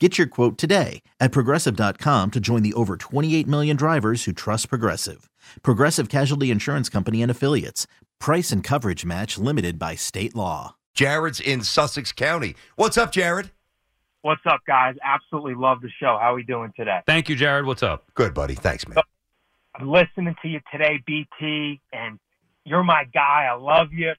Get your quote today at progressive.com to join the over 28 million drivers who trust Progressive. Progressive Casualty Insurance Company and Affiliates. Price and coverage match limited by state law. Jared's in Sussex County. What's up, Jared? What's up, guys? Absolutely love the show. How are we doing today? Thank you, Jared. What's up? Good, buddy. Thanks, man. I'm listening to you today, BT, and you're my guy. I love you.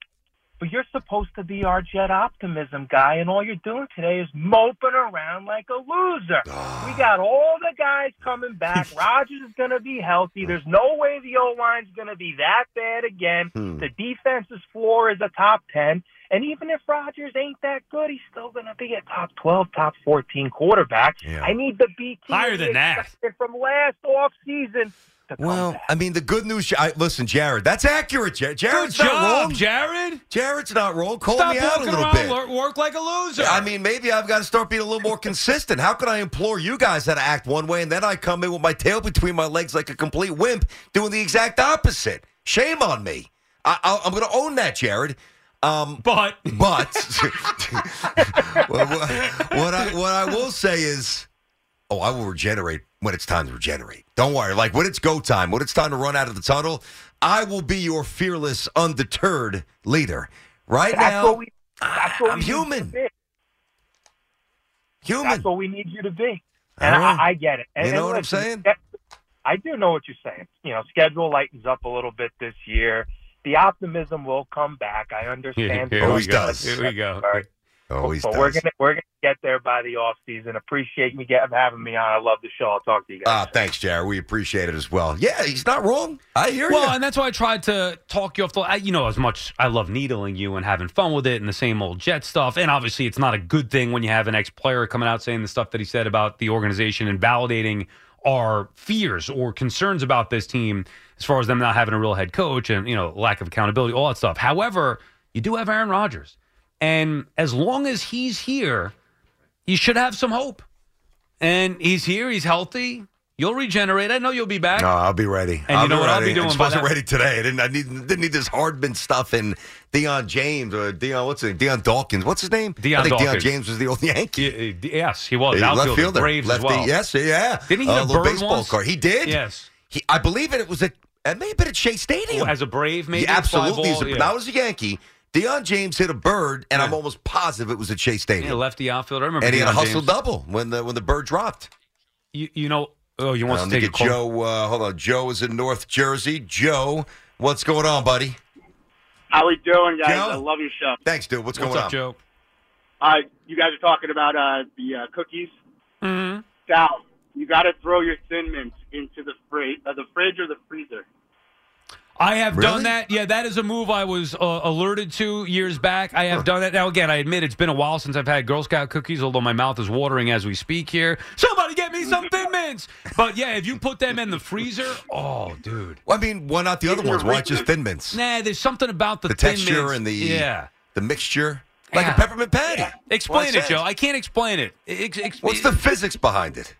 But you're supposed to be our jet optimism guy, and all you're doing today is moping around like a loser. we got all the guys coming back. Rodgers is going to be healthy. There's no way the O line's going to be that bad again. Hmm. The defense's floor is a top 10. And even if Rodgers ain't that good, he's still going to be a top 12, top 14 quarterback. Yeah. I need the BT Higher than that. from last off season to come Well, back. I mean, the good news. I, listen, Jared, that's accurate. Jared. Jared's not wrong. Jared. Jared's not wrong. Call Stop me out a little around, bit. wor- work like a loser. I mean, maybe I've got to start being a little more consistent. How can I implore you guys how to act one way, and then I come in with my tail between my legs like a complete wimp, doing the exact opposite? Shame on me. I, I, I'm going to own that, Jared. Um, but but what, what- what I what I will say is, oh, I will regenerate when it's time to regenerate. Don't worry. Like when it's go time, when it's time to run out of the tunnel, I will be your fearless, undeterred leader. Right That's now, what we. That's what I'm we need you to human. human. That's what we need you to be. And know. I, I get it. And, You know and what I'm saying? I do know what you're saying. You know, schedule lightens up a little bit this year. The optimism will come back. I understand. Here, we we go. does. Here we go. Always but does. we're gonna we're gonna get there by the off season. Appreciate you get, having me on. I love the show. I'll talk to you guys. Ah, thanks, Jared. We appreciate it as well. Yeah, he's not wrong. I hear Well, you. Well, and that's why I tried to talk you off the. I, you know, as much I love needling you and having fun with it and the same old jet stuff. And obviously, it's not a good thing when you have an ex player coming out saying the stuff that he said about the organization and validating our fears or concerns about this team as far as them not having a real head coach and you know lack of accountability, all that stuff. However, you do have Aaron Rodgers, and as long as he's here, you should have some hope. And he's here. He's healthy. You'll regenerate. I know you'll be back. No, I'll be ready. And I'll you know what I'll be doing I wasn't that- ready today. I didn't. I need, didn't need this Hardman stuff and Dion James or Deion. What's it? Deion Dawkins. What's his name? Deion I think Deion Dawkins. James was the old Yankee. Y- y- Yes, he was. He Outfielder, left fielder, Braves lefty. as well. Yes, yeah. Didn't he hit Uh, a little baseball once? card? He did. Yes. He, I believe it. It was at. It may have been at Shea Stadium. As a Brave, maybe Yeah, absolutely. ball, As a- yeah. That was a Yankee. Dion James hit a bird, and I'm almost positive it was at Shea Yeah, Stadium. lefty outfielder. I remember. and he had a hustle James. double when the when the bird dropped. You, you know. Oh, you want Let to me take a get call? Joe. Uh, hold on. Joe is in North Jersey. Joe, what's going on, buddy? How we doing, guys? Joe? I love your show. Thanks, dude. What's, What's going up, on? Joe? Uh, you guys are talking about uh, the uh, cookies. Mm-hmm. Sal, you got to throw your Thin Mints into the fridge, uh, the fridge or the freezer. I have Really? done that. Yeah, that is a move I was uh, alerted to years back. I have done that. Now, again, I admit it's been a while since I've had Girl Scout cookies, although my mouth is watering as we speak here. Somebody get me some Thin Mints. But yeah, if you put them in the freezer, oh, dude. Well, I mean, why not the other ones? your Why just Thin Mints? Nah, there's something about the, The Thin texture Mints. and the Yeah. the mixture, like Yeah. a peppermint patty. Well, Explain that's it, Joe. I can't explain it. Ex- ex- What's the physics behind it?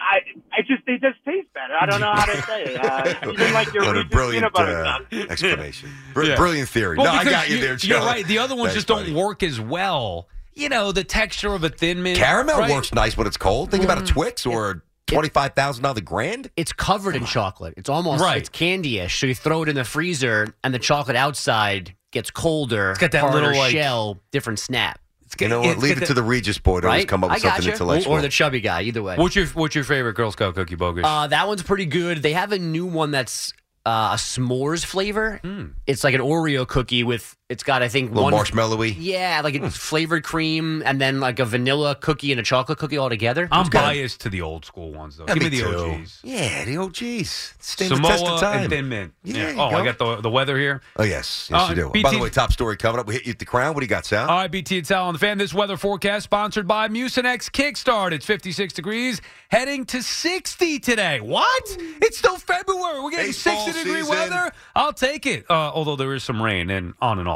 I, I just they just taste better. I don't know how to say it. Uh, even like your what a brilliant uh, explanation. Br- Yeah. Brilliant theory. Well, no, I got you there, Joe. You're right. The other ones Thanks, just don't buddy. work as well. You know, the texture of a thin mint. Caramel right? works nice when it's cold. Think about a Twix or a twenty-five thousand dollar grand. It's covered in chocolate. It's almost Right. it's candy-ish. So you throw it in the freezer, and the chocolate outside gets colder. It's got that little, like- shell, different snap. You know what? it's- Leave it's it to the Regis boy to always Right? come up with I something you. intellectual. Or the chubby guy, either way. What's your What's your favorite Girl Scout cookie, bogus? Uh, that one's pretty good. They have a new one that's uh, a s'mores flavor. It's like an Oreo cookie with it's got I think Hmm. little one marshmallowy. Yeah, like it's flavored cream and then like a vanilla cookie and a chocolate cookie all together. I'm biased to the old school ones though. Yeah, Give me the too. OGs. Yeah, the OGs. Stand the test of Samoa time. and Thin Mint. Yeah, Yeah. you Oh, go. I got the the weather here. Oh yes, yes Uh, you do. BT By the way, top story coming up. We hit you at the crown. What do you got, Sal? All right, BT and Sal on the fan. This weather forecast sponsored by Mucinex Kickstart. It's 56 degrees, heading to 60 today. What? It's still February. We're getting Baseball 60 degree season. weather. I'll take it. Uh, although there is some rain and on and off